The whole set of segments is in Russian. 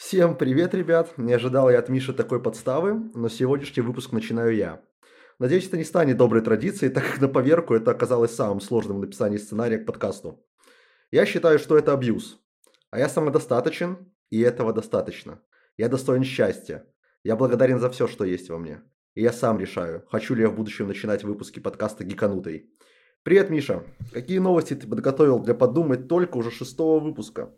Всем привет, ребят! Не ожидал я от Миши такой подставы, но сегодняшний выпуск начинаю я. Надеюсь, это не станет доброй традицией, так как на поверку это оказалось самым сложным в написании сценария к подкасту. Я считаю, что это абьюз. А я самодостаточен, и этого достаточно. Я достоин счастья. Я благодарен за все, что есть во мне. И я сам решаю, хочу ли я в будущем начинать выпуски подкаста «Гиканутый». Привет, Миша. Какие новости ты подготовил для «Подумать только» уже шестого выпуска?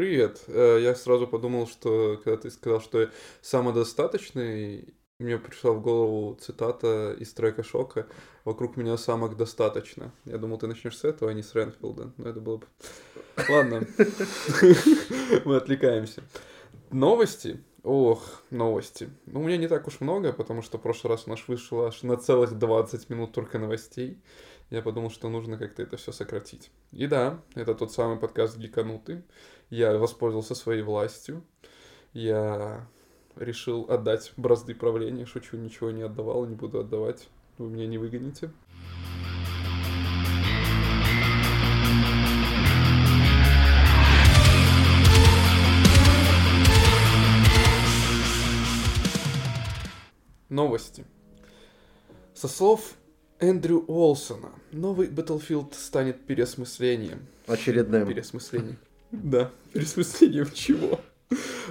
Привет. Э, я сразу подумал, что когда ты сказал, что я самодостаточный, мне пришла в голову цитата из трека Шока «Вокруг меня самок достаточно». Я думал, ты начнешь с этого, а не с Ренфилда. Но это было бы... Ладно. Мы отвлекаемся. Новости? Ох, новости. Ну, у меня не так уж много, потому что в прошлый раз у нас вышло аж на целых 20 минут только новостей. Я подумал, что нужно как-то это все сократить. И да, это тот самый подкаст «Гиканутый». Я воспользовался своей властью. Я решил отдать бразды правления. Шучу, ничего не отдавал, не буду отдавать. Вы меня не выгоните. Новости. Со слов Эндрю Уолсона, новый Battlefield станет переосмыслением. Очередным. Переосмыслением. Да, пересмыслением чего?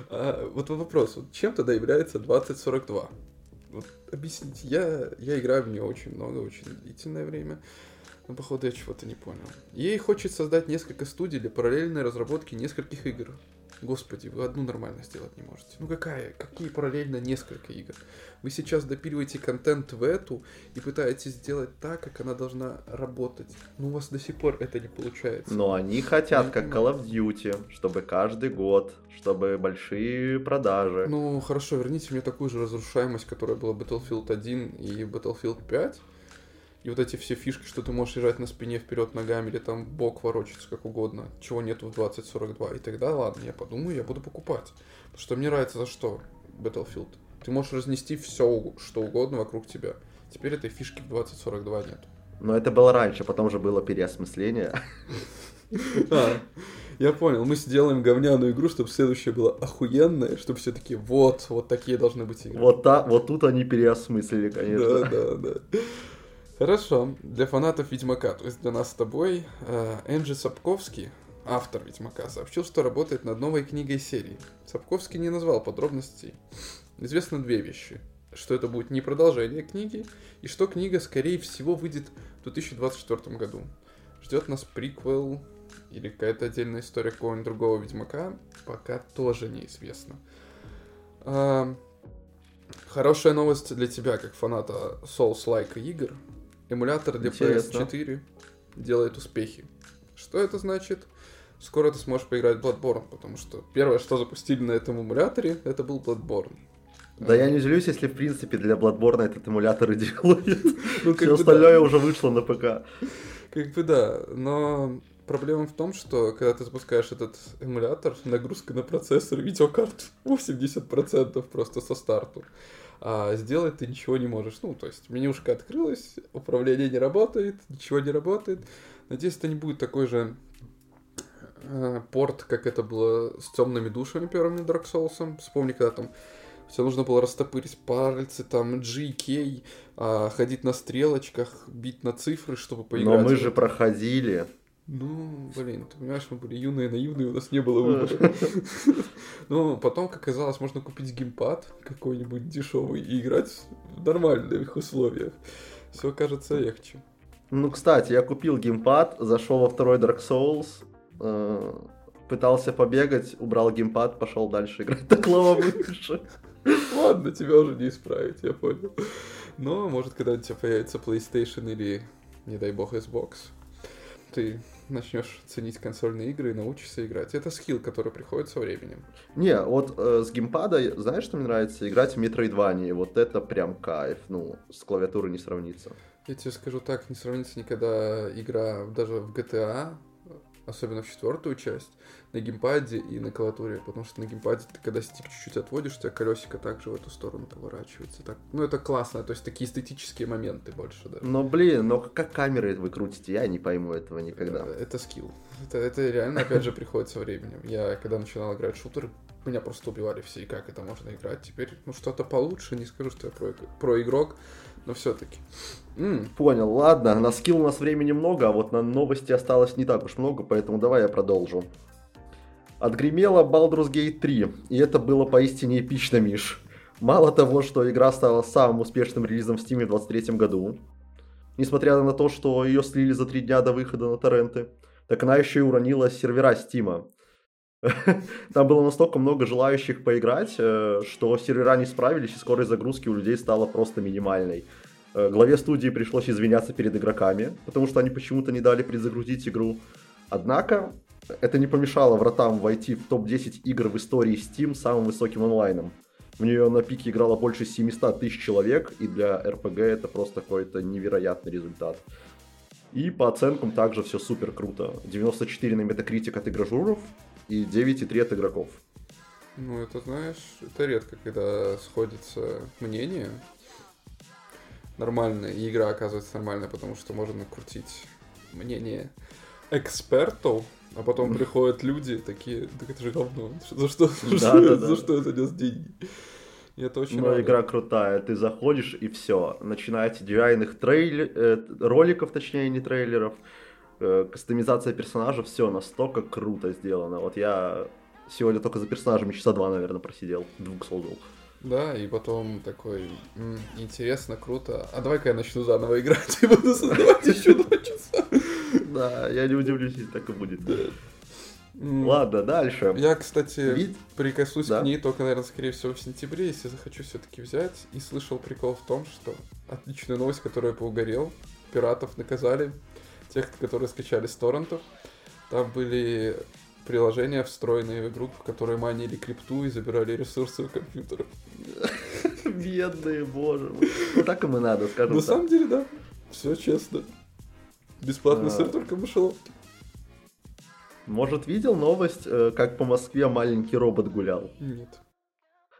А, вот вопрос, вот чем тогда является 2042? Вот объясните, я, я играю в нее очень много, очень длительное время, но походу я чего-то не понял. Ей хочет создать несколько студий для параллельной разработки нескольких игр. Господи, вы одну нормально сделать не можете. Ну какая? Какие параллельно несколько игр? Вы сейчас допиливаете контент в эту и пытаетесь сделать так, как она должна работать. Но у вас до сих пор это не получается. Но они хотят, Я как Call of Duty, чтобы каждый год, чтобы большие продажи. Ну хорошо, верните мне такую же разрушаемость, которая была Battlefield 1 и Battlefield 5 и вот эти все фишки, что ты можешь лежать на спине вперед ногами или там бок ворочаться как угодно, чего нету в 2042. И тогда, ладно, я подумаю, я буду покупать. Потому что мне нравится за что Battlefield. Ты можешь разнести все, что угодно вокруг тебя. Теперь этой фишки в 2042 нет. Но это было раньше, потом же было переосмысление. А, я понял, мы сделаем говняную игру, чтобы следующая была охуенная, чтобы все таки вот, вот такие должны быть игры. Вот, та, вот тут они переосмыслили, конечно. Да, да, да. Хорошо. Для фанатов Ведьмака, то есть для нас с тобой, э, Энджи Сапковский, автор Ведьмака, сообщил, что работает над новой книгой серии. Сапковский не назвал подробностей. Известно две вещи. Что это будет не продолжение книги, и что книга, скорее всего, выйдет в 2024 году. Ждет нас приквел или какая-то отдельная история какого-нибудь другого Ведьмака, пока тоже неизвестно. А, хорошая новость для тебя, как фаната Souls-like игр. Эмулятор для Интересно. PS4 делает успехи. Что это значит? Скоро ты сможешь поиграть в Bloodborne, потому что первое, что запустили на этом эмуляторе, это был Bloodborne. Да я не злюсь, если в принципе для Bloodborne этот эмулятор и делают. Ну, Все остальное да. уже вышло на ПК. Как бы да, но проблема в том, что когда ты запускаешь этот эмулятор, нагрузка на процессор видеокарт 80% просто со старту а сделать ты ничего не можешь. Ну, то есть менюшка открылась, управление не работает, ничего не работает. Надеюсь, это не будет такой же э, порт, как это было с темными душами первыми Dark Souls. Вспомни, когда там все нужно было растопырить пальцы, там G, K, а, ходить на стрелочках, бить на цифры, чтобы поиграть. Но мы же проходили. Ну, блин, ты понимаешь, мы были юные, наивные, у нас не было выбора. Но потом, как оказалось, можно купить геймпад какой-нибудь дешевый и играть в нормальных условиях. Все кажется легче. Ну, кстати, я купил геймпад, зашел во второй Dark Souls, э, пытался побегать, убрал геймпад, пошел дальше играть так лава выше. Ладно, тебя уже не исправить, я понял. Но, может, когда у тебя появится PlayStation или, не дай бог, Xbox, ты начнешь ценить консольные игры и научишься играть. Это скилл, который приходит со временем. Не, вот э, с геймпада, знаешь, что мне нравится? Играть в Metroidvania. Вот это прям кайф. Ну, с клавиатурой не сравнится. Я тебе скажу так, не сравнится никогда игра даже в GTA особенно в четвертую часть, на геймпаде и на клавиатуре, потому что на геймпаде ты когда стик чуть-чуть отводишь, у тебя колесико также в эту сторону поворачивается. Так, ну это классно, то есть такие эстетические моменты больше, да. Но блин, но как камеры вы крутите, я не пойму этого никогда. Это, это скилл. Это, это реально, опять же, приходит со временем. Я когда начинал играть шутер, меня просто убивали все, и как это можно играть. Теперь, ну, что-то получше, не скажу, что я про, про игрок, но все-таки. М. Понял, ладно, на скилл у нас времени много, а вот на новости осталось не так уж много, поэтому давай я продолжу. Отгремела Baldur's Gate 3, и это было поистине эпично, Миш. Мало того, что игра стала самым успешным релизом в Steam в 23 году, несмотря на то, что ее слили за три дня до выхода на торренты, так она еще и уронила сервера Стима. Там было настолько много желающих поиграть, э, что сервера не справились, и скорость загрузки у людей стала просто минимальной. Э, главе студии пришлось извиняться перед игроками, потому что они почему-то не дали предзагрузить игру. Однако, это не помешало вратам войти в топ-10 игр в истории Steam самым высоким онлайном. В нее на пике играло больше 700 тысяч человек, и для RPG это просто какой-то невероятный результат. И по оценкам также все супер круто. 94 на Metacritic от игрожуров и 9,3 от игроков. Ну, это, знаешь, это редко, когда сходится мнение. Нормальное, и игра оказывается нормальная, потому что можно накрутить мнение экспертов, а потом приходят люди такие, так это же говно, за что, да, за, да, за что это нес деньги? И это очень Но игра крутая, ты заходишь и все, начинаете дизайных трейлер, э, роликов, точнее, не трейлеров, э, кастомизация персонажа, все настолько круто сделано. Вот я сегодня только за персонажами часа два, наверное, просидел, двух создал. Да, и потом такой, интересно, круто. А давай-ка я начну заново играть и буду создавать еще два часа. Да, я не удивлюсь, если так и будет. Ладно, дальше. Я, кстати, Вид? прикоснусь да? к ней только, наверное, скорее всего, в сентябре, если захочу все-таки взять. И слышал прикол в том, что отличная новость, которую я поугорел. Пиратов наказали, тех, которые скачали с торрентов. Там были приложения, встроенные в игру, которые манили крипту и забирали ресурсы у компьютеров. Бедные, боже мой. Ну так им и надо, скажем На самом деле, да. Все честно. Бесплатный а... сыр только в мышеловке. Может, видел новость, э, как по Москве маленький робот гулял? Нет.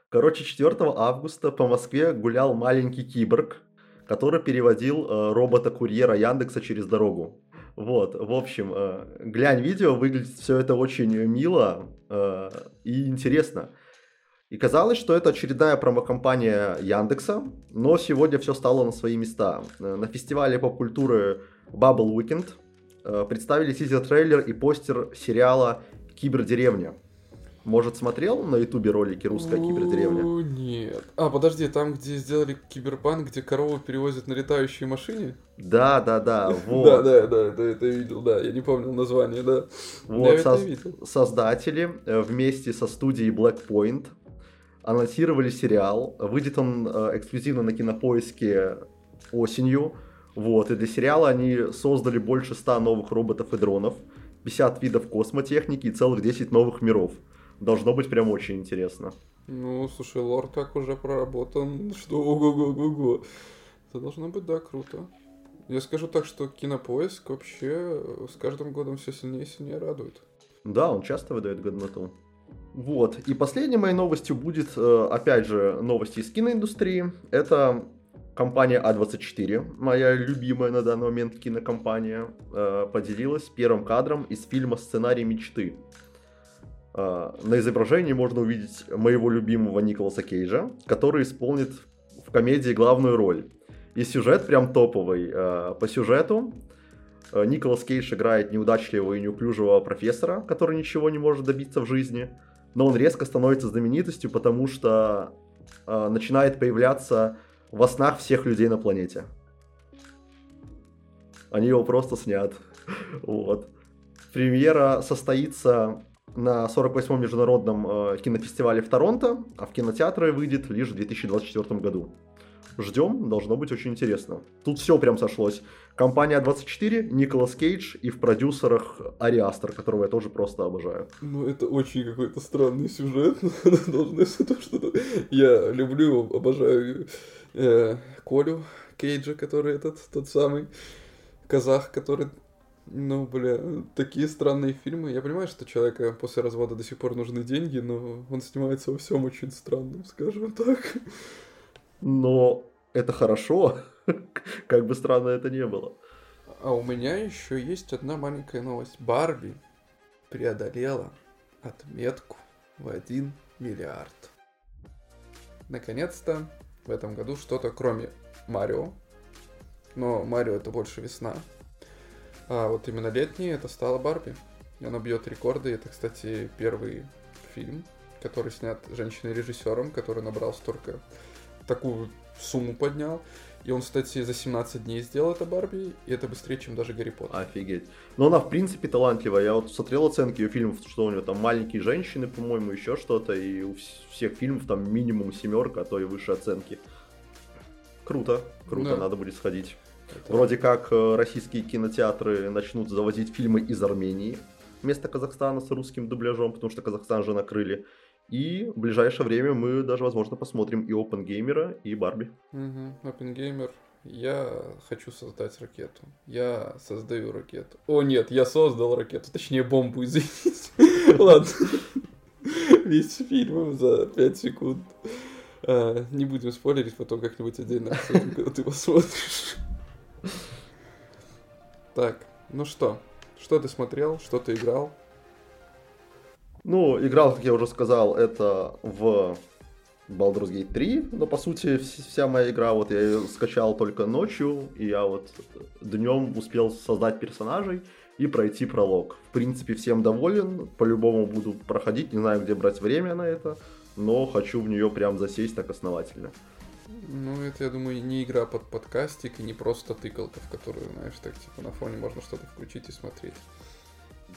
Короче, 4 августа по Москве гулял маленький киборг, который переводил э, робота-курьера Яндекса через дорогу. Вот, в общем, э, глянь видео, выглядит все это очень мило и интересно. И казалось, что это очередная промокомпания Яндекса, но сегодня все стало на свои места. На фестивале поп-культуры Bubble Weekend Э, представили тизер-трейлер и постер сериала «Кибердеревня». Может, смотрел на ютубе ролики «Русская кибердеревня»? Нет. А, подожди, там, где сделали киберпанк, где корову перевозят на летающей машине? Да, да, да, вот. Да, да, да, это, это видел, да, я не помнил название, да. Вот, со- создатели э, вместе со студией Blackpoint анонсировали сериал. Выйдет он э, эксклюзивно на кинопоиске осенью. Вот, и для сериала они создали больше 100 новых роботов и дронов, 50 видов космотехники и целых 10 новых миров. Должно быть прям очень интересно. Ну, слушай, лор так уже проработан, что ого-го-го-го. Это должно быть, да, круто. Я скажу так, что кинопоиск вообще с каждым годом все сильнее и сильнее радует. Да, он часто выдает годноту. Вот. И последней моей новостью будет, э, опять же, новости из киноиндустрии. Это Компания А24, моя любимая на данный момент кинокомпания, э, поделилась первым кадром из фильма «Сценарий мечты». Э, на изображении можно увидеть моего любимого Николаса Кейджа, который исполнит в комедии главную роль. И сюжет прям топовый. Э, по сюжету Николас Кейдж играет неудачливого и неуклюжего профессора, который ничего не может добиться в жизни, но он резко становится знаменитостью, потому что начинает появляться во снах всех людей на планете. Они его просто снят. вот. Премьера состоится на 48-м международном э, кинофестивале в Торонто, а в кинотеатры выйдет лишь в 2024 году. Ждем, должно быть очень интересно. Тут все прям сошлось. Компания 24, Николас Кейдж и в продюсерах Ари Астер, которого я тоже просто обожаю. Ну, это очень какой-то странный сюжет. Должно что-то... Я люблю, обожаю э, Колю Кейджа, который этот, тот самый казах, который Ну, бля, такие странные фильмы. Я понимаю, что человека после развода до сих пор нужны деньги, но он снимается во всем очень странном, скажем так. Но это хорошо, как бы странно это не было. А у меня еще есть одна маленькая новость. Барби преодолела отметку в 1 миллиард. Наконец-то в этом году что-то кроме Марио. Но Марио это больше весна. А вот именно летний это стало Барби. И она бьет рекорды. Это, кстати, первый фильм, который снят женщиной-режиссером, который набрал столько такую сумму поднял. И он, кстати, за 17 дней сделал это Барби, и это быстрее, чем даже Гарри Поттер. Офигеть. Но она, в принципе, талантливая. Я вот смотрел оценки ее фильмов, что у нее там маленькие женщины, по-моему, еще что-то, и у всех фильмов там минимум семерка, а то и выше оценки. Круто, круто, да. надо будет сходить. Это... Вроде как э, российские кинотеатры начнут завозить фильмы из Армении вместо Казахстана с русским дубляжом, потому что Казахстан же накрыли. И в ближайшее время мы даже, возможно, посмотрим и Опенгеймера, и Барби. Угу, Опенгеймер. Я хочу создать ракету. Я создаю ракету. О нет, я создал ракету. Точнее, бомбу, извините. Ладно. Весь фильм за 5 секунд. А, не будем спойлерить, потом как-нибудь отдельно когда ты его смотришь. Так, ну что? Что ты смотрел? Что ты играл? Ну, играл, как я уже сказал, это в Baldur's Gate 3, но по сути вся моя игра, вот я ее скачал только ночью, и я вот днем успел создать персонажей и пройти пролог. В принципе, всем доволен, по-любому буду проходить, не знаю, где брать время на это, но хочу в нее прям засесть так основательно. Ну, это, я думаю, не игра под подкастик и не просто тыкалка, в которую, знаешь, так, типа, на фоне можно что-то включить и смотреть.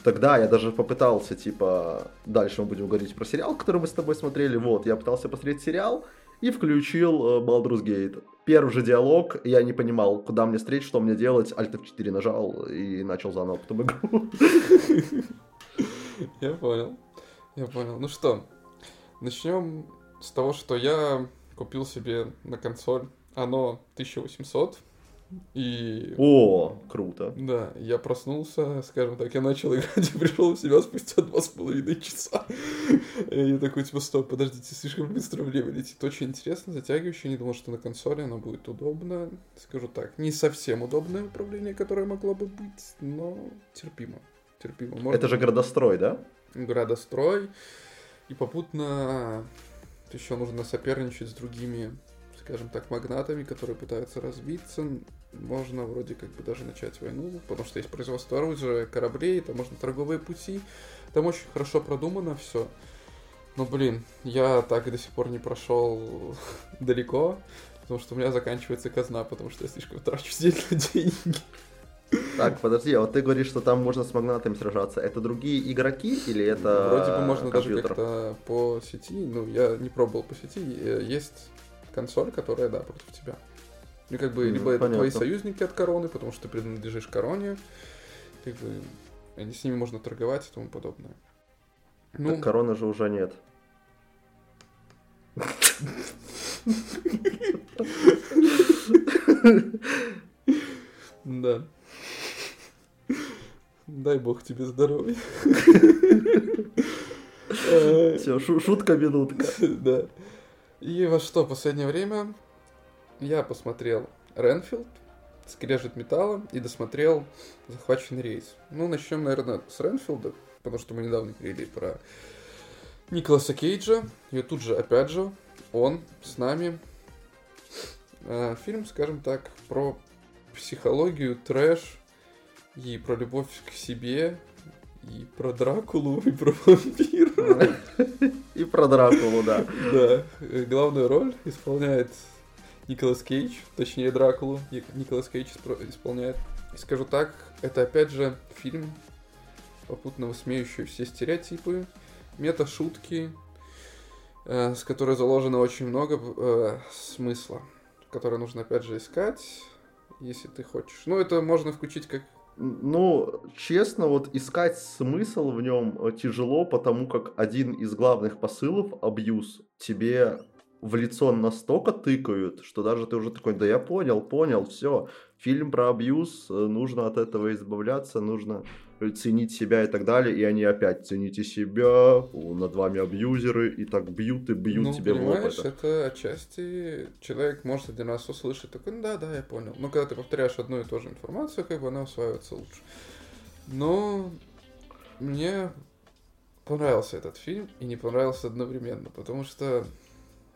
Тогда я даже попытался, типа, дальше мы будем говорить про сериал, который мы с тобой смотрели. Вот, я пытался посмотреть сериал и включил э, Baldur's Gate. Первый же диалог, я не понимал, куда мне встретить, что мне делать. Alt F4 нажал и начал заново потом игру. Я понял. Я понял. Ну что, начнем с того, что я купил себе на консоль. Оно 1800 и... О, круто. Да, я проснулся, скажем так, я начал играть и пришел в себя спустя два с половиной часа. И я такой, типа, стоп, подождите, слишком быстро время летит. Очень интересно, затягивающе. Не думал, что на консоли оно будет удобно. Скажу так, не совсем удобное управление, которое могло бы быть, но терпимо. Терпимо. Можно... Это же градострой, да? Градострой. И попутно еще нужно соперничать с другими скажем так, магнатами, которые пытаются разбиться, можно вроде как бы даже начать войну, потому что есть производство оружия, кораблей, там можно торговые пути, там очень хорошо продумано все. Но, блин, я так и до сих пор не прошел далеко, потому что у меня заканчивается казна, потому что я слишком трачу сильно деньги. Так, подожди, а вот ты говоришь, что там можно с магнатами сражаться. Это другие игроки или это Вроде бы можно компьютер? даже как-то по сети, ну, я не пробовал по сети, есть консоль, которая, да, против тебя. Ну, как бы, либо это твои союзники от короны, потому что ты принадлежишь короне, как бы, они с ними можно торговать и тому подобное. Ну, так короны же уже нет. Да. Дай бог тебе здоровья. Все, шутка минутка. Да. И во что, последнее время я посмотрел Ренфилд, скрежет металла и досмотрел захваченный рейс. Ну, начнем, наверное, с Ренфилда, потому что мы недавно говорили про Николаса Кейджа. И тут же, опять же, он с нами. Э, фильм, скажем так, про психологию, трэш и про любовь к себе, и про Дракулу, и про вампира. И про Дракулу, да. Да. Главную роль исполняет Николас Кейдж, точнее Дракулу Николас Кейдж исполняет. И скажу так, это опять же фильм, попутно высмеющий все стереотипы, мета-шутки, э, с которой заложено очень много э, смысла, который нужно опять же искать, если ты хочешь. Ну, это можно включить как ну, честно, вот искать смысл в нем э, тяжело, потому как один из главных посылов, абьюз, тебе в лицо настолько тыкают, что даже ты уже такой, да я понял, понял, все, фильм про абьюз, э, нужно от этого избавляться, нужно ценить себя и так далее, и они опять цените себя, над вами абьюзеры, и так бьют и бьют ну, тебе в лоб. Это. это отчасти человек может один раз услышать, такой, ну да, да, я понял. Но когда ты повторяешь одну и ту же информацию, как бы она усваивается лучше. Но мне понравился этот фильм и не понравился одновременно, потому что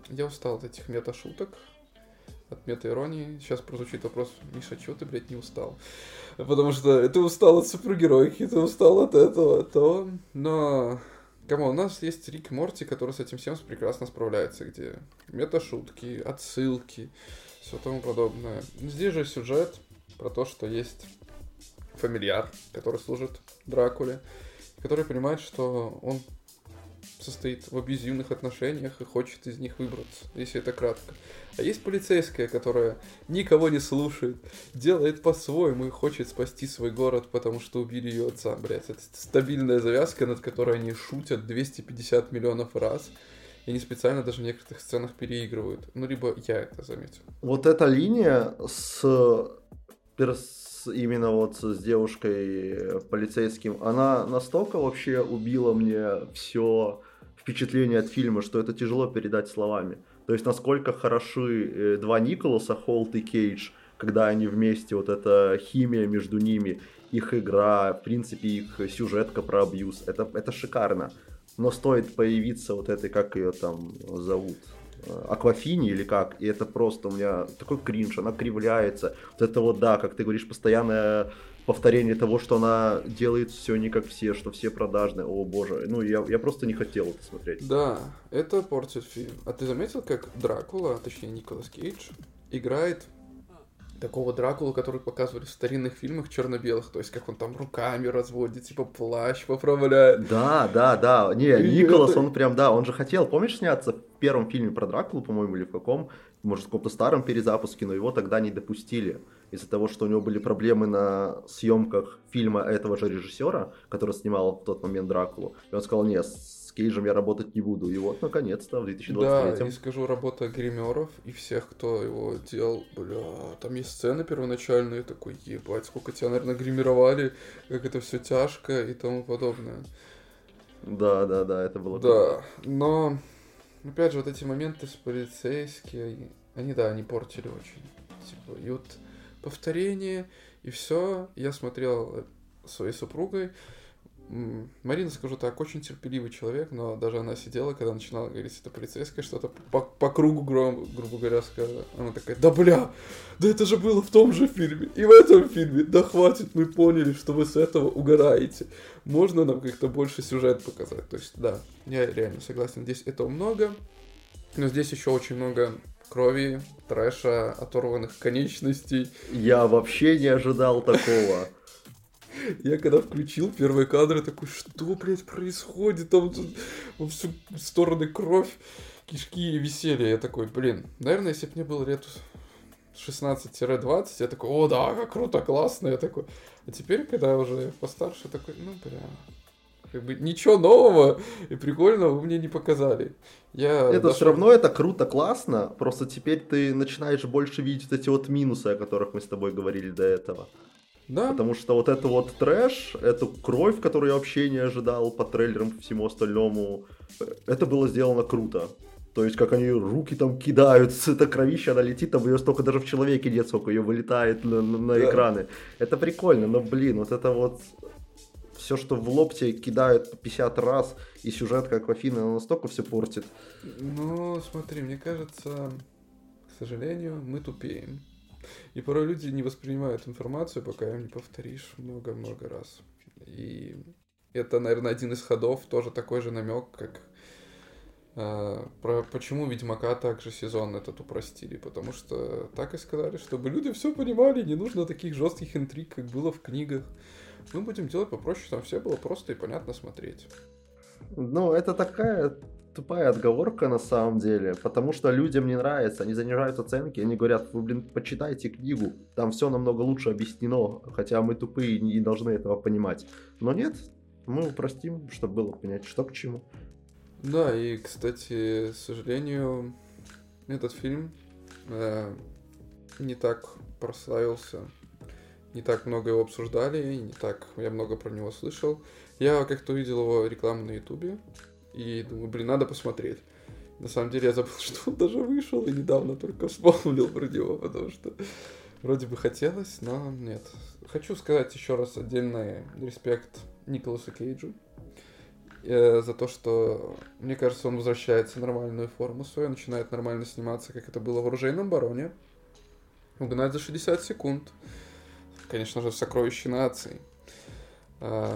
я устал от этих мета-шуток, от мета-иронии. Сейчас прозвучит вопрос, Миша, чего ты, блядь, не устал? Потому что ты устал от супергероики, ты устал от этого, то... Но... Кому у нас есть Рик Морти, который с этим всем прекрасно справляется, где мета-шутки, отсылки, все тому подобное. Здесь же сюжет про то, что есть фамильяр, который служит Дракуле, который понимает, что он состоит в абьюзивных отношениях и хочет из них выбраться, если это кратко. А есть полицейская, которая никого не слушает, делает по-своему и хочет спасти свой город, потому что убили ее отца, блядь. Это стабильная завязка, над которой они шутят 250 миллионов раз. И они специально даже в некоторых сценах переигрывают. Ну, либо я это заметил. Вот эта линия с именно вот с девушкой полицейским, она настолько вообще убила мне все впечатление от фильма, что это тяжело передать словами. То есть насколько хороши э, два Николаса, Холт и Кейдж, когда они вместе, вот эта химия между ними, их игра, в принципе, их сюжетка про абьюз, это, это шикарно. Но стоит появиться вот этой, как ее там зовут, э, Аквафини или как, и это просто у меня такой кринж, она кривляется. Вот это вот, да, как ты говоришь, постоянная повторение того, что она делает все не как все, что все продажные. О боже, ну я, я просто не хотел это смотреть. Да, это портит фильм. А ты заметил, как Дракула, точнее Николас Кейдж, играет такого Дракулу, который показывали в старинных фильмах черно-белых, то есть как он там руками разводит, типа плащ поправляет. Да, да, да. Не, и Николас, это... он прям, да, он же хотел, помнишь, сняться в первом фильме про Дракулу, по-моему, или в каком, может, в каком-то старом перезапуске, но его тогда не допустили из-за того, что у него были проблемы на съемках фильма этого же режиссера, который снимал в тот момент Дракулу. И он сказал, нет, с Кейджем я работать не буду. И вот, наконец-то, в 2023 Да, и скажу, работа гримеров и всех, кто его делал, бля, там есть сцены первоначальные, такой, ебать, сколько тебя, наверное, гримировали, как это все тяжко и тому подобное. Да, да, да, это было. Да, но, опять же, вот эти моменты с полицейскими, они, да, они портили очень. Типа, и вот повторение, и все. Я смотрел э, своей супругой. Марина, скажу так, очень терпеливый человек, но даже она сидела, когда начинала говорить, это полицейское, что-то по, по кругу, грубо, грубо говоря, сказала. Она такая, да бля, да это же было в том же фильме, и в этом фильме, да хватит, мы поняли, что вы с этого угораете. Можно нам как-то больше сюжет показать? То есть, да, я реально согласен, здесь этого много, но здесь еще очень много крови, трэша, оторванных конечностей. Я вообще не ожидал такого. Я когда включил первые кадры, такой, что, блядь, происходит? Там во всю стороны кровь, кишки и веселье. Я такой, блин, наверное, если бы мне было лет 16-20, я такой, о, да, как круто, классно. Я такой, а теперь, когда уже постарше, такой, ну, бля, как бы ничего нового и прикольного вы мне не показали. Я это даже... все равно это круто, классно, просто теперь ты начинаешь больше видеть эти вот минусы, о которых мы с тобой говорили до этого. Да. Потому что вот это вот трэш, эту кровь, которую я вообще не ожидал по трейлерам и всему остальному, это было сделано круто. То есть, как они руки там кидают, это кровища, она летит, там ее столько даже в человеке нет, сколько ее вылетает на, на, на да. экраны. Это прикольно, но, блин, вот это вот все, что в лоб тебе кидают по 50 раз, и сюжет как Афина настолько все портит. Ну, смотри, мне кажется, к сожалению, мы тупеем. И порой люди не воспринимают информацию, пока им не повторишь много-много раз. И это, наверное, один из ходов, тоже такой же намек, как Uh, про почему Ведьмака также сезон этот упростили, потому что так и сказали, чтобы люди все понимали, не нужно таких жестких интриг, как было в книгах мы будем делать попроще, там все было просто и понятно смотреть. Ну, это такая тупая отговорка на самом деле, потому что людям не нравится, они занижают оценки, они говорят, вы, блин, почитайте книгу, там все намного лучше объяснено, хотя мы тупые и не должны этого понимать. Но нет, мы упростим, чтобы было понять, что к чему. Да, и, кстати, к сожалению, этот фильм э, не так прославился, не так много его обсуждали, не так я много про него слышал. Я как-то увидел его рекламу на Ютубе и думаю, блин, надо посмотреть. На самом деле я забыл, что он даже вышел и недавно только вспомнил про него, потому что вроде бы хотелось, но нет. Хочу сказать еще раз отдельный респект Николасу Кейджу э, за то, что, мне кажется, он возвращается в нормальную форму свою, начинает нормально сниматься, как это было в «Оружейном бароне». Угнать за 60 секунд. Конечно же, «Сокровище нации». Э,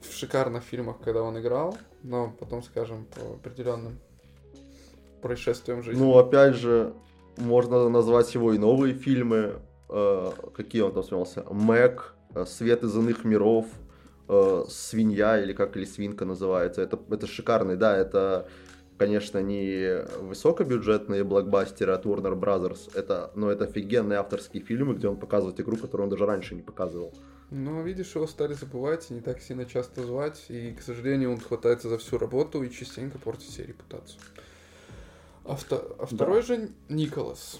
в шикарных фильмах, когда он играл, но потом, скажем, по определенным происшествиям жизни. Ну, опять же, можно назвать его и новые фильмы. Э, какие он там снимался? Мэг, э, Свет из иных миров, э, Свинья, или как или Свинка называется. Это, это шикарный, да, это конечно, не высокобюджетные блокбастеры от Warner Brothers, это, но это офигенные авторские фильмы, где он показывает игру, которую он даже раньше не показывал. Ну, видишь, его стали забывать, не так сильно часто звать, и, к сожалению, он хватается за всю работу и частенько портит себе репутацию. А, вто... а второй да. же Николас.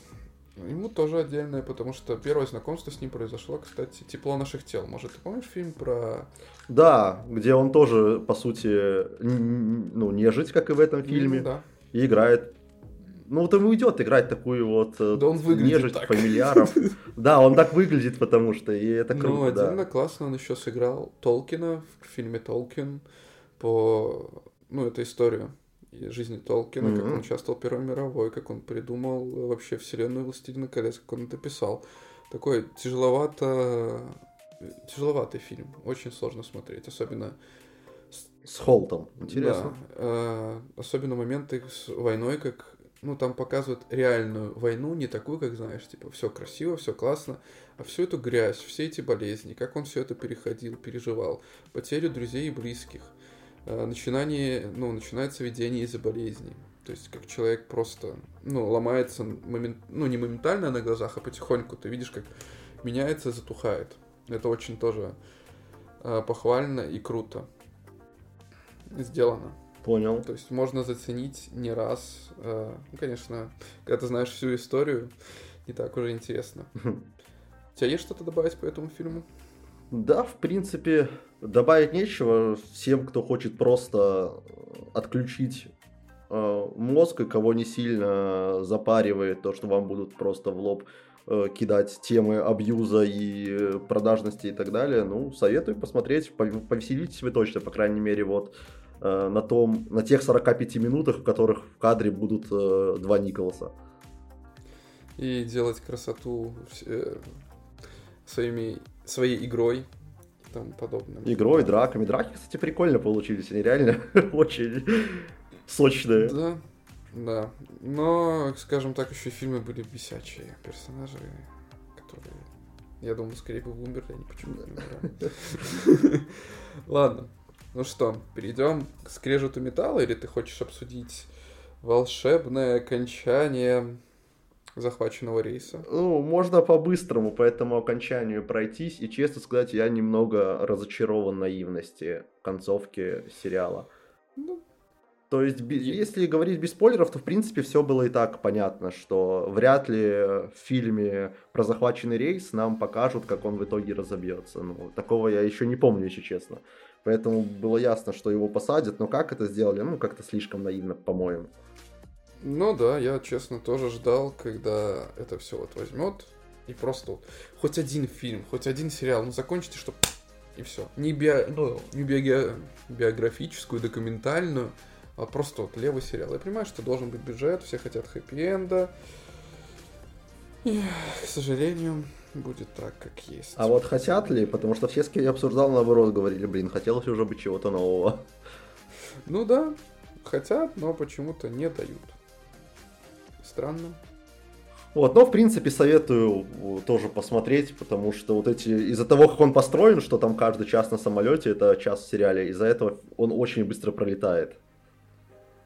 Ему тоже отдельное, потому что первое знакомство с ним произошло, кстати, «Тепло наших тел». Может, ты помнишь фильм про... Да, где он тоже, по сути, ну, не жить, как и в этом фильме. Ну, да. И играет ну вот ему идет играть такую вот э, да он нежить так. фамильяров. Да, он так выглядит, потому что и это ну, круто. Ну, отдельно классно он еще сыграл Толкина в фильме Толкин по, ну, эту историю жизни Толкина, mm-hmm. как он участвовал в Первой мировой, как он придумал вообще вселенную Властелина колец, как он это писал. Такой тяжеловато... Тяжеловатый фильм, очень сложно смотреть, особенно с Холтом. Интересно. Да. Э, особенно моменты с войной, как ну, там показывают реальную войну, не такую, как знаешь, типа, все красиво, все классно, а всю эту грязь, все эти болезни, как он все это переходил, переживал, потерю друзей и близких, начинание, ну, начинается видение из-за болезней. То есть, как человек просто, ну, ломается, момент, ну, не моментально на глазах, а потихоньку ты видишь, как меняется, затухает. Это очень тоже э, похвально и круто сделано. Понял. То есть можно заценить не раз. Э, ну, конечно, когда ты знаешь всю историю, не так уже интересно. У тебя есть что-то добавить по этому фильму? Да, в принципе, добавить нечего. Всем, кто хочет просто отключить э, мозг и кого не сильно запаривает то, что вам будут просто в лоб э, кидать темы абьюза и продажности и так далее, ну, советую посмотреть, повеселитесь вы точно, по крайней мере, вот Э, на, том, на тех 45 минутах, в которых в кадре будут э, два Николаса. И делать красоту э, своими, своей игрой и тому подобное. Игрой, драками. Драки, кстати, прикольно получились. Они реально очень сочные. Да, да. Но, скажем так, еще фильмы были бесячие. Персонажи, которые... Я думаю, скорее бы умерли, они почему-то не умирали. Ладно. Ну что, перейдем к скрежету металла, или ты хочешь обсудить волшебное окончание захваченного рейса? Ну, можно по-быстрому по этому окончанию пройтись, и, честно сказать, я немного разочарован наивности концовки сериала. Ну, то есть, если говорить без спойлеров, то в принципе все было и так понятно, что вряд ли в фильме про захваченный рейс нам покажут, как он в итоге разобьется. Ну, такого я еще не помню, если честно. Поэтому было ясно, что его посадят, но как это сделали, ну, как-то слишком наивно, по-моему. Ну да, я, честно, тоже ждал, когда это все вот возьмет и просто вот хоть один фильм, хоть один сериал, ну, закончите, чтобы и все. Не, био, ну, не био, биографическую, документальную, а просто вот левый сериал. Я понимаю, что должен быть бюджет, все хотят хэппи-энда. И, к сожалению, будет так, как есть. А вот хотят ли? Потому что все, с кем я обсуждал, наоборот, говорили, блин, хотелось уже бы чего-то нового. Ну да, хотят, но почему-то не дают. Странно. Вот, но в принципе советую тоже посмотреть, потому что вот эти из-за того, как он построен, что там каждый час на самолете, это час в сериале, из-за этого он очень быстро пролетает.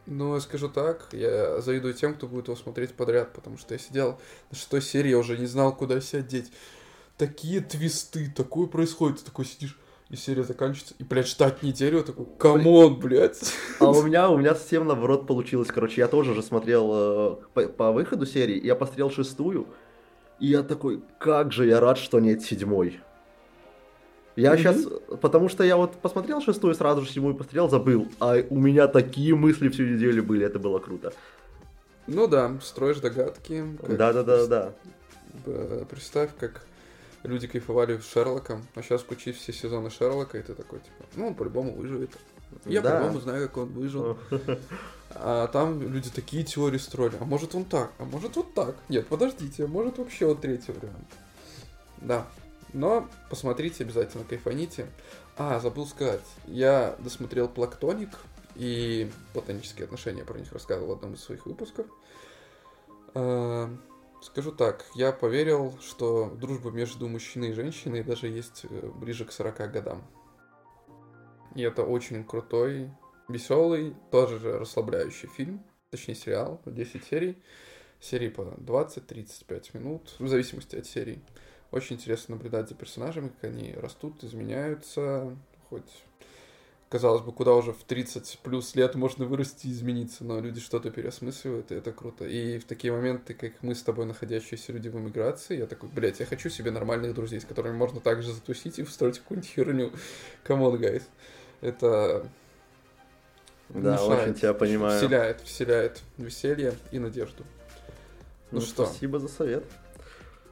Ну, я скажу так, я завидую тем, кто будет его смотреть подряд, потому что я сидел на шестой серии, я уже не знал, куда себя деть. Такие твисты, такое происходит, ты такой сидишь, и серия заканчивается, и, блядь, ждать неделю, я такой, come on, блядь. А у меня, у меня совсем наоборот получилось, короче, я тоже же смотрел э, по, по выходу серии, я посмотрел шестую, и я такой, как же я рад, что нет седьмой. Я mm-hmm. сейчас, потому что я вот посмотрел шестую, сразу же седьмую посмотрел, забыл, а у меня такие мысли всю неделю были, это было круто. Ну да, строишь догадки. Да-да-да-да. Представь, как люди кайфовали Шерлоком, а сейчас включи все сезоны Шерлока, и ты такой, типа, ну, он по-любому выживет. Я да. по-любому знаю, как он выжил. А там люди такие теории строили. А может он так? А может вот так? Нет, подождите, а может вообще вот третий вариант. Да. Но посмотрите обязательно, кайфаните. А, забыл сказать. Я досмотрел Плактоник и платонические отношения про них рассказывал в одном из своих выпусков. Скажу так, я поверил, что дружба между мужчиной и женщиной даже есть э, ближе к 40 годам. И это очень крутой, веселый, тоже же расслабляющий фильм, точнее сериал, 10 серий, серии по 20-35 минут, в зависимости от серии. Очень интересно наблюдать за персонажами, как они растут, изменяются, хоть казалось бы, куда уже в 30 плюс лет можно вырасти и измениться, но люди что-то переосмысливают, и это круто. И в такие моменты, как мы с тобой, находящиеся люди в эмиграции, я такой, блядь, я хочу себе нормальных друзей, с которыми можно также затусить и устроить какую-нибудь херню. Come on, guys. Это да, мешает, очень тебя понимаю. Вселяет, вселяет веселье и надежду. Ну, ну что? Спасибо за совет.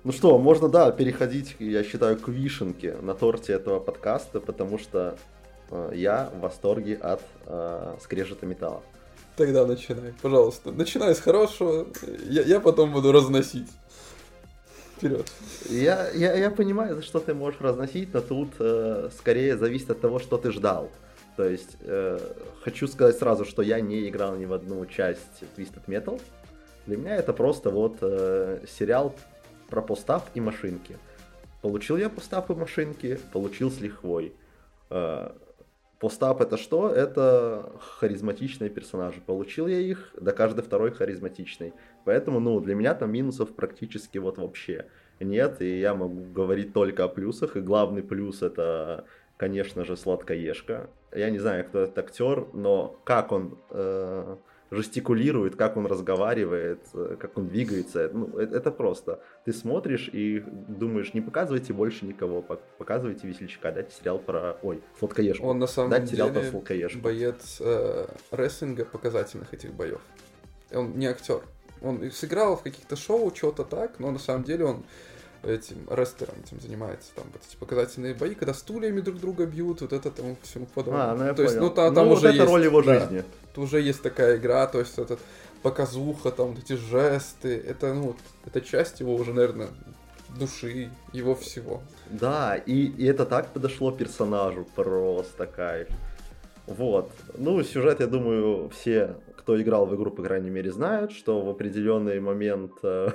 Ну что, можно, да, переходить, я считаю, к вишенке на торте этого подкаста, потому что я в восторге от э, скрежета металла. Тогда начинай, пожалуйста. Начинай с хорошего, я, я потом буду разносить. Вперед. Я, я, я понимаю, за что ты можешь разносить, но тут э, скорее зависит от того, что ты ждал. То есть, э, хочу сказать сразу, что я не играл ни в одну часть Twisted Metal. Для меня это просто вот э, сериал про постав и машинки. Получил я постав и машинки, получил с лихвой. Э, Постап это что? Это харизматичные персонажи. Получил я их, да каждый второй харизматичный. Поэтому, ну, для меня там минусов практически вот вообще нет, и я могу говорить только о плюсах. И главный плюс это, конечно же, сладкоежка. Я не знаю, кто этот актер, но как он э, жестикулирует, как он разговаривает, э, как он двигается. Ну, это, это просто. Ты смотришь и думаешь, не показывайте больше никого, показывайте весельчака, дайте сериал про... Ой, сладкоежку. Он на самом дайте деле сериал про сладкоежку. боец э, рестлинга показательных этих боев. Он не актер. Он сыграл в каких-то шоу, что-то так, но на самом деле он этим рестером этим занимается, там вот эти показательные бои, когда стульями друг друга бьют, вот это там всему подобное. А, ну я то понял. есть, ну, та, там ну, уже вот это есть, роль его да, жизни. уже есть такая игра, то есть этот показуха, там вот эти жесты, это, ну, это часть его уже, наверное, души, его всего. Да, и, и это так подошло персонажу, просто кайф. Вот. Ну, сюжет, я думаю, все, кто играл в игру, по крайней мере, знают, что в определенный момент э,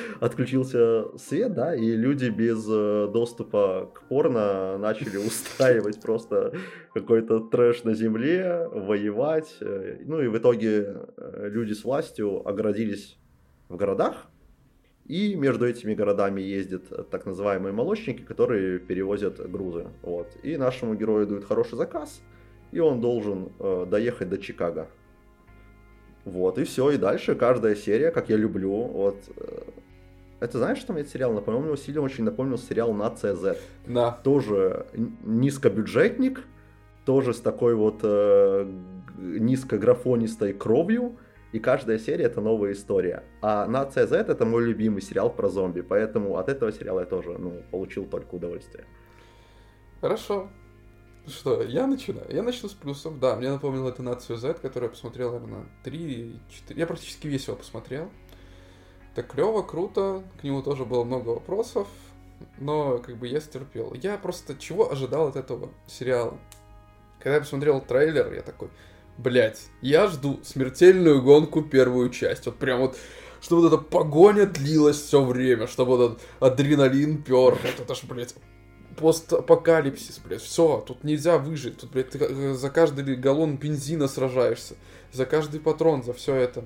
отключился свет, да, и люди без э, доступа к порно начали устраивать просто какой-то трэш на земле, воевать. Э, ну и в итоге э, люди с властью оградились в городах, и между этими городами ездят так называемые молочники, которые перевозят грузы. Вот. И нашему герою дают хороший заказ, и он должен э, доехать до Чикаго. Вот, и все, и дальше каждая серия, как я люблю, вот, это знаешь, что мне этот сериал напомнил? Мне сильно очень напомнил сериал на CZ. Да. Тоже низкобюджетник, тоже с такой вот э, низкографонистой кровью, и каждая серия это новая история. А на CZ это мой любимый сериал про зомби, поэтому от этого сериала я тоже ну, получил только удовольствие. Хорошо. Что, я начинаю. Я начну с плюсов. Да, мне напомнил это нацию Z, которую я посмотрел, наверное, 3-4. Я практически весь его посмотрел. Это клево, круто, к нему тоже было много вопросов, но как бы я стерпел. Я просто чего ожидал от этого сериала? Когда я посмотрел трейлер, я такой, блять, я жду смертельную гонку первую часть. Вот прям вот, чтобы вот эта погоня длилась все время, чтобы вот этот адреналин пер. Вот это ж, блядь, постапокалипсис, блядь, все, тут нельзя выжить, тут, блядь, ты за каждый галлон бензина сражаешься, за каждый патрон, за все это.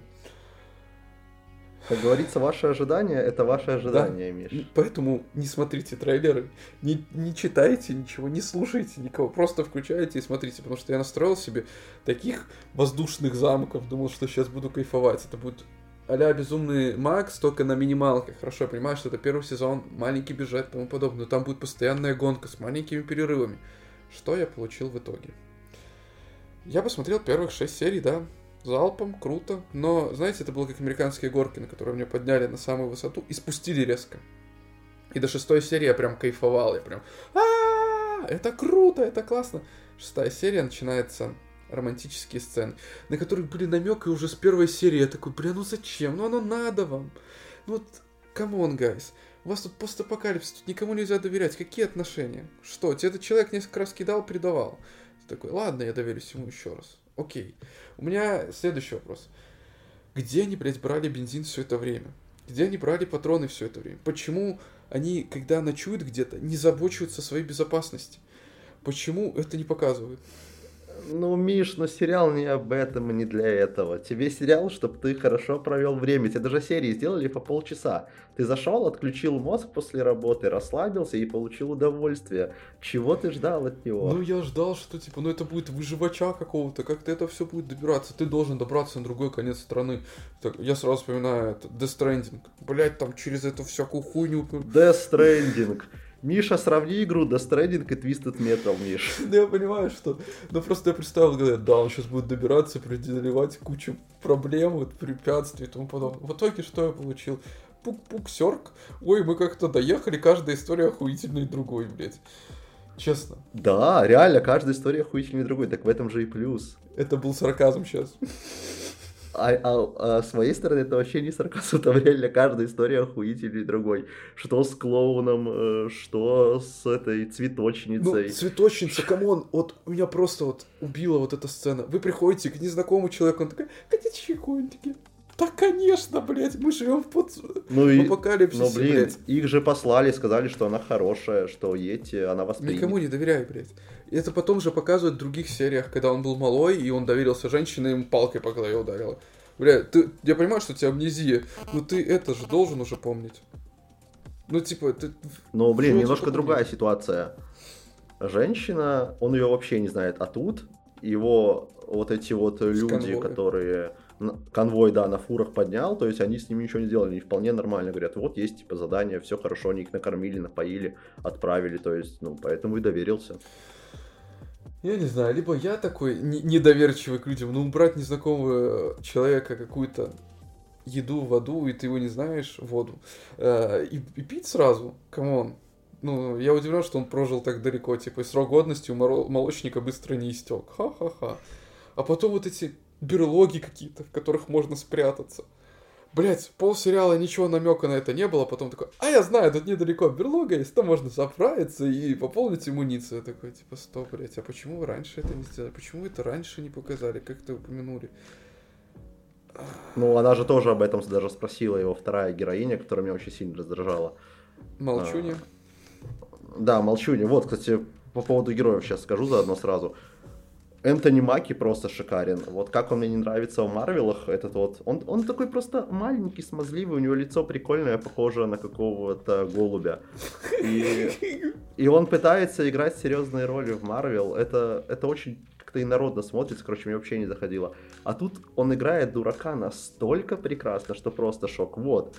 Как говорится, ваши ожидания это ваши ожидания, Да. Миш. Поэтому не смотрите трейлеры, не, не читайте ничего, не слушайте никого, просто включайте и смотрите, потому что я настроил себе таких воздушных замков, думал, что сейчас буду кайфовать. Это будет а Безумный Макс, только на минималках. Хорошо, я понимаю, что это первый сезон, маленький бюджет и тому подобное, но там будет постоянная гонка с маленькими перерывами. Что я получил в итоге? Я посмотрел первых шесть серий, да, залпом, круто, но, знаете, это было как американские горки, на которые меня подняли на самую высоту и спустили резко. И до шестой серии я прям кайфовал, я прям, а это круто, это классно. Шестая серия начинается романтические сцены, на которых были намеки уже с первой серии. Я такой, бля, ну зачем? Ну оно надо вам. Ну вот, come on, guys. У вас тут постапокалипсис, тут никому нельзя доверять. Какие отношения? Что, тебе этот человек несколько раз кидал, предавал? Ты такой, ладно, я доверюсь ему еще раз. Окей. У меня следующий вопрос. Где они, блядь, брали бензин все это время? Где они брали патроны все это время? Почему они, когда ночуют где-то, не забочиваются своей безопасности? Почему это не показывают? Ну, Миш, ну сериал не об этом и не для этого. Тебе сериал, чтобы ты хорошо провел время. Тебе даже серии сделали по полчаса. Ты зашел, отключил мозг после работы, расслабился и получил удовольствие. Чего ты ждал от него? Ну, я ждал, что, типа, ну, это будет выживача какого-то, как-то это все будет добираться. Ты должен добраться на другой конец страны. Так, я сразу вспоминаю это, Death Stranding. Блять, там через эту всякую хуйню. Death Stranding. Миша, сравни игру Death Stranding и Twisted Metal, Миш. Да я понимаю, что... Ну просто я представил, говорят, да, он сейчас будет добираться, преодолевать кучу проблем, вот, препятствий и тому подобное. В итоге что я получил? Пук-пук, среньк. Ой, мы как-то доехали, каждая история охуительной другой, блядь. Честно. Да, реально, каждая история охуительнее другой, так в этом же и плюс. Это был сарказм сейчас. А, а, а с моей стороны это вообще не сарказм, там реально каждая история охуительнее другой. Что с клоуном, э, что с этой цветочницей. Ну, цветочница, come on, вот меня просто вот убила вот эта сцена. Вы приходите к незнакомому человеку, он такой, котички контики. Да, конечно, блядь, мы живем в, под... ну, и, в апокалипсисе, ну, блин, блядь. их же послали, сказали, что она хорошая, что едьте, она вас. Никому не доверяй, блядь. Это потом же показывают в других сериях, когда он был малой, и он доверился женщине, и ему палкой по голове ударила. Бля, ты, я понимаю, что у тебя амнезия, но ты это же должен уже помнить. Ну, типа, ты... Ну, блин, Что немножко другая ситуация. Женщина, он ее вообще не знает, а тут его вот эти вот люди, конвоя. которые конвой, да, на фурах поднял, то есть они с ними ничего не сделали, они вполне нормально говорят, вот есть, типа, задание, все хорошо, они их накормили, напоили, отправили, то есть, ну, поэтому и доверился. Я не знаю, либо я такой не- недоверчивый к людям, ну, брать у незнакомого человека какую-то еду, воду, и ты его не знаешь, воду, э, и, и пить сразу, come on. Ну, я удивлен, что он прожил так далеко, типа, срок годности у молочника быстро не истек. Ха-ха-ха. А потом вот эти берлоги какие-то, в которых можно спрятаться. Блять, полсериала ничего намека на это не было, потом такой, а я знаю, тут недалеко берлога есть, там можно заправиться и пополнить амуницию. Я такой, типа, стоп, блять, а почему вы раньше это не сделали? Почему это раньше не показали? Как это упомянули? Ну, она же тоже об этом даже спросила его вторая героиня, которая меня очень сильно раздражала. Молчу не. Да, молчу не. Вот, кстати, по поводу героев сейчас скажу заодно сразу. Энтони Маки просто шикарен. Вот как он мне не нравится в Марвелах, этот вот... Он, он такой просто маленький, смазливый, у него лицо прикольное, похоже на какого-то голубя. И, и он пытается играть серьезные роли в Марвел. Это, это очень как-то инородно смотрится, короче, мне вообще не заходило. А тут он играет дурака настолько прекрасно, что просто шок. Вот.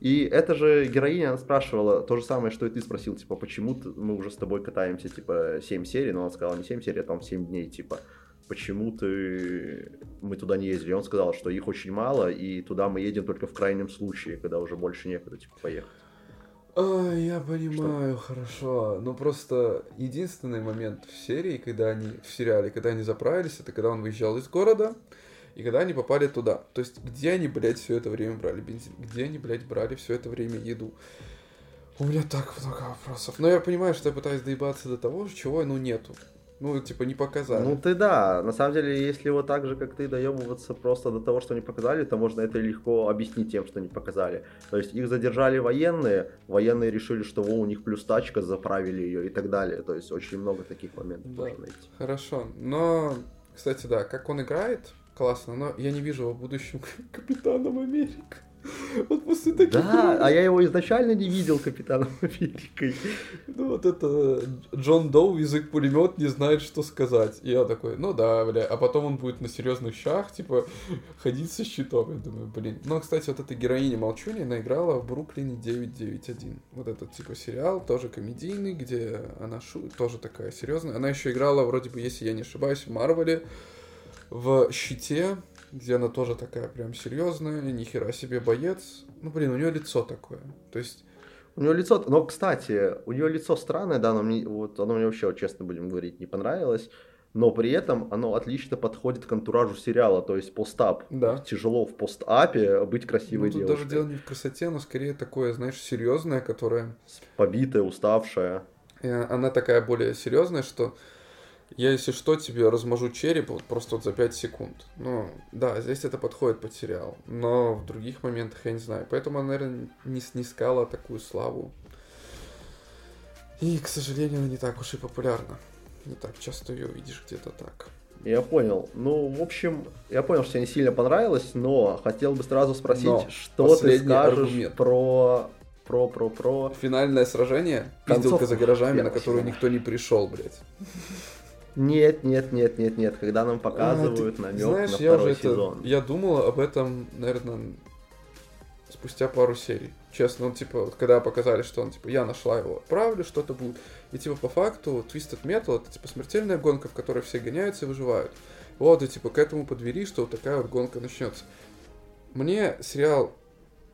И эта же героиня, она спрашивала то же самое, что и ты спросил, типа, почему ты- мы уже с тобой катаемся, типа, 7 серий, но она сказала не 7 серий, а там 7 дней, типа, почему ты... мы туда не ездили? И он сказал, что их очень мало, и туда мы едем только в крайнем случае, когда уже больше некуда, типа, поехать. Ой, я понимаю, хорошо. Но просто единственный момент в серии, когда они, в сериале, когда они заправились, это когда он выезжал из города, и когда они попали туда. То есть, где они, блядь, все это время брали бензин? Где они, блядь, брали все это время еду? У меня так много вопросов. Но я понимаю, что я пытаюсь доебаться до того, чего, ну, нету. Ну, типа, не показали. Ну ты да, на самом деле, если вот так же, как ты, доебываться просто до того, что не показали, то можно это легко объяснить тем, что не показали. То есть их задержали военные, военные решили, что во, у них плюс тачка, заправили ее и так далее. То есть очень много таких моментов Да. можно найти. Хорошо. Но, кстати, да, как он играет, классно, но я не вижу его в будущем Капитаном Америка. Вот после таких... Да, а я его изначально не видел Капитаном Америкой. Ну вот это Джон Доу, язык пулемет, не знает, что сказать. И я такой, ну да, бля. А потом он будет на серьезных щах, типа, ходить со щитом. Я думаю, блин. Ну, кстати, вот эта героиня Молчуни, она играла в Бруклине 991. Вот этот, типа, сериал, тоже комедийный, где она шу... тоже такая серьезная. Она еще играла, вроде бы, если я не ошибаюсь, в Марвеле, в Щите, где она тоже такая прям серьезная, ни хера себе боец. Ну, блин, у нее лицо такое. То есть... У нее лицо... Но, кстати, у нее лицо странное, да, но мне, вот, оно мне вообще, честно будем говорить, не понравилось. Но при этом оно отлично подходит к антуражу сериала, то есть постап. Да. Тяжело в постапе быть красивой ну, тут девушкой. даже дело не в красоте, но скорее такое, знаешь, серьезное, которое... Побитая, уставшая. И она такая более серьезная, что я, если что, тебе размажу череп вот просто вот за 5 секунд. Ну, да, здесь это подходит под сериал. Но в других моментах я не знаю. Поэтому она, наверное, не снискала такую славу. И, к сожалению, она не так уж и популярна. Не так часто ее увидишь где-то так. Я понял. Ну, в общем, я понял, что тебе не сильно понравилось, но хотел бы сразу спросить, Но что ты скажешь аргумент. про... Про, про, про... Финальное сражение, Концовка пизделка за гаражами, на которую никто не пришел, блядь. Нет, нет, нет, нет, нет, когда нам показывают А, намек знаешь, на я второй уже это- сезон. я думал об этом, наверное, спустя пару серий. Честно, он типа, когда показали, что он типа, я нашла его, отправлю, что-то будет. И типа по факту Twisted Metal это типа смертельная гонка, в которой все гоняются и выживают. Вот, и типа к этому подвели, что вот такая вот гонка начнется. Мне сериал,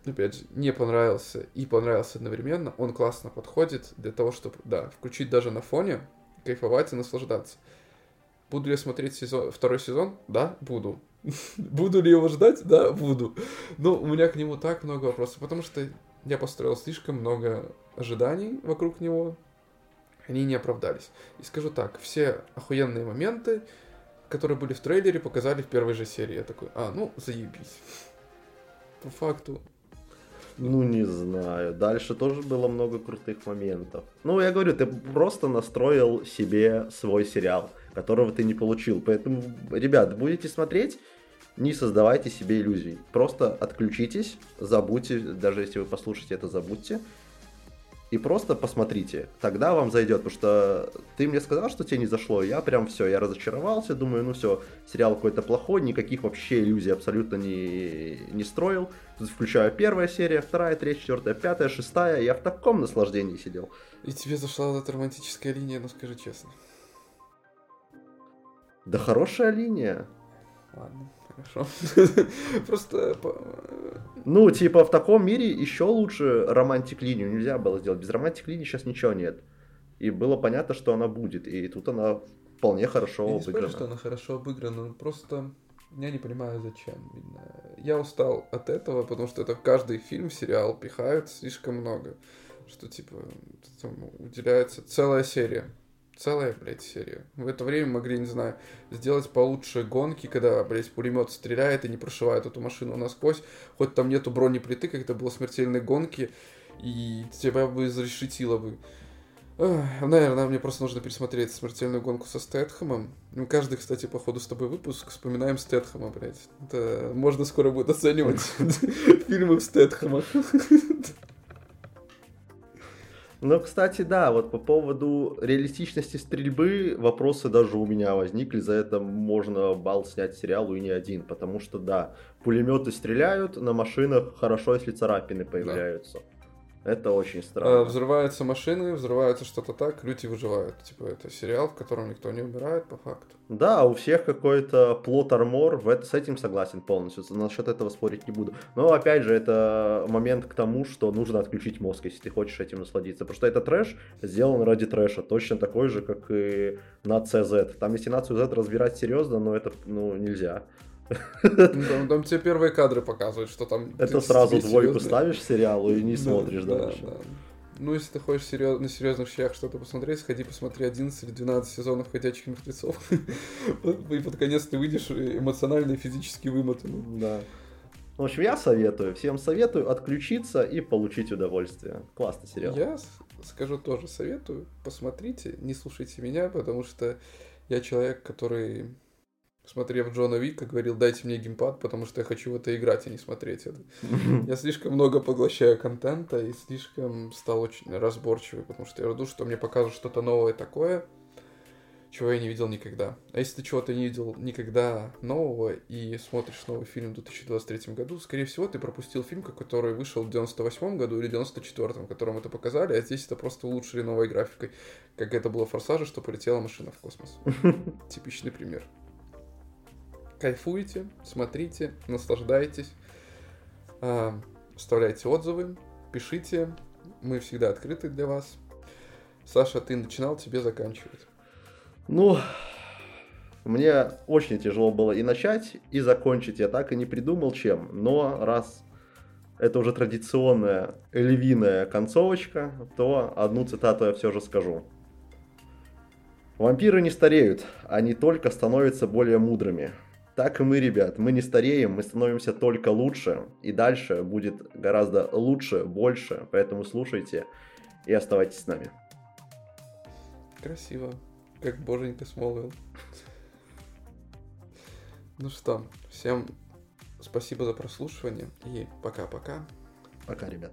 опять же, не понравился и понравился одновременно. Он классно подходит для того, чтобы, да, включить даже на фоне, кайфовать и наслаждаться. Буду ли я смотреть сезон, второй сезон? Да, буду. Буду ли его ждать? Да, буду. Но у меня к нему так много вопросов, потому что я построил слишком много ожиданий вокруг него. Они не оправдались. И скажу так, все охуенные моменты, которые были в трейлере, показали в первой же серии. Я такой, а, ну, заебись. По факту. Ну, не знаю. Дальше тоже было много крутых моментов. Ну, я говорю, ты просто настроил себе свой сериал, которого ты не получил. Поэтому, ребят, будете смотреть, не создавайте себе иллюзий. Просто отключитесь, забудьте, даже если вы послушаете это, забудьте. И просто посмотрите. Тогда вам зайдет. Потому что ты мне сказал, что тебе не зашло. Я прям все, я разочаровался. Думаю, ну все, сериал какой-то плохой. Никаких вообще иллюзий абсолютно не, не строил. Тут включаю первая серия, вторая, третья, четвертая, пятая, шестая. Я в таком наслаждении сидел. И тебе зашла вот эта романтическая линия, ну скажи честно. Да хорошая линия. Ладно, хорошо. Просто по- Ну, типа, в таком мире еще лучше романтик-линию нельзя было сделать. Без романтик-линии сейчас ничего нет. И было понятно, что она будет. И тут она вполне хорошо Я не спорю, обыграна. что она хорошо обыграна, просто я не понимаю, зачем. Я устал от этого, потому что это в каждый фильм, сериал пихают слишком много. Что, типа, уделяется целая серия. Целая, блядь, серия. В это время могли, не знаю, сделать получше гонки, когда, блядь, пулемет стреляет и не прошивает эту машину насквозь. Хоть там нету бронеплиты, как это было смертельной гонке, и тебя бы изрешетило бы. Наверное, мне просто нужно пересмотреть смертельную гонку со Стэтхэмом. Мы каждый, кстати, по ходу с тобой выпуск вспоминаем Стэтхэма, блядь. Это можно скоро будет оценивать фильмы в Стэтхэма. Ну, кстати, да, вот по поводу реалистичности стрельбы вопросы даже у меня возникли. За это можно бал снять сериалу и не один. Потому что, да, пулеметы стреляют, на машинах хорошо, если царапины появляются. Это очень А, странно. Взрываются машины, взрываются что-то так, люди выживают. Типа, это сериал, в котором никто не умирает, по факту. Да, у всех какой-то плот армор, в это, с этим согласен полностью, насчет этого спорить не буду. Но опять же, это момент к тому, что нужно отключить мозг, если ты хочешь этим насладиться. Потому что это трэш сделан ради трэша, точно такой же, как и нация Z. Там если нацию Z разбирать серьезно, но это ну, нельзя. Ну, Там, там тебе первые кадры показывают, что там... Это сразу двойку серьезно- ставишь сериалу и не Да, смотришь да, дальше. да. Ну, если ты хочешь серьез- на серьезных щах что-то посмотреть, сходи посмотри 11 или 12 сезонов «Ходячих мертвецов». И под конец ты выйдешь эмоционально и физически вымотанный. Да. В общем, я советую, всем советую отключиться и получить удовольствие. Классный сериал. Я скажу тоже, советую, посмотрите, не слушайте меня, потому что я человек, который смотрев Джона Вика, говорил, дайте мне геймпад, потому что я хочу в это играть, а не смотреть это. Я слишком много поглощаю контента и слишком стал очень разборчивый, потому что я жду, что мне покажут что-то новое такое, чего я не видел никогда. А если ты чего-то не видел никогда нового и смотришь новый фильм в 2023 году, скорее всего, ты пропустил фильм, который вышел в 98 году или 94 в котором это показали, а здесь это просто улучшили новой графикой, как это было в «Форсаже», что полетела машина в космос. Типичный пример. Кайфуйте, смотрите, наслаждайтесь, а, оставляйте отзывы, пишите, мы всегда открыты для вас. Саша, ты начинал, тебе заканчивать. Ну, мне очень тяжело было и начать, и закончить. Я так и не придумал чем. Но раз это уже традиционная львиная концовочка, то одну цитату я все же скажу. Вампиры не стареют, они только становятся более мудрыми. Так и мы, ребят, мы не стареем, мы становимся только лучше, и дальше будет гораздо лучше, больше, поэтому слушайте и оставайтесь с нами. Красиво как боженька Смолвилл. Ну что, всем спасибо за прослушивание и пока-пока. Пока, ребят.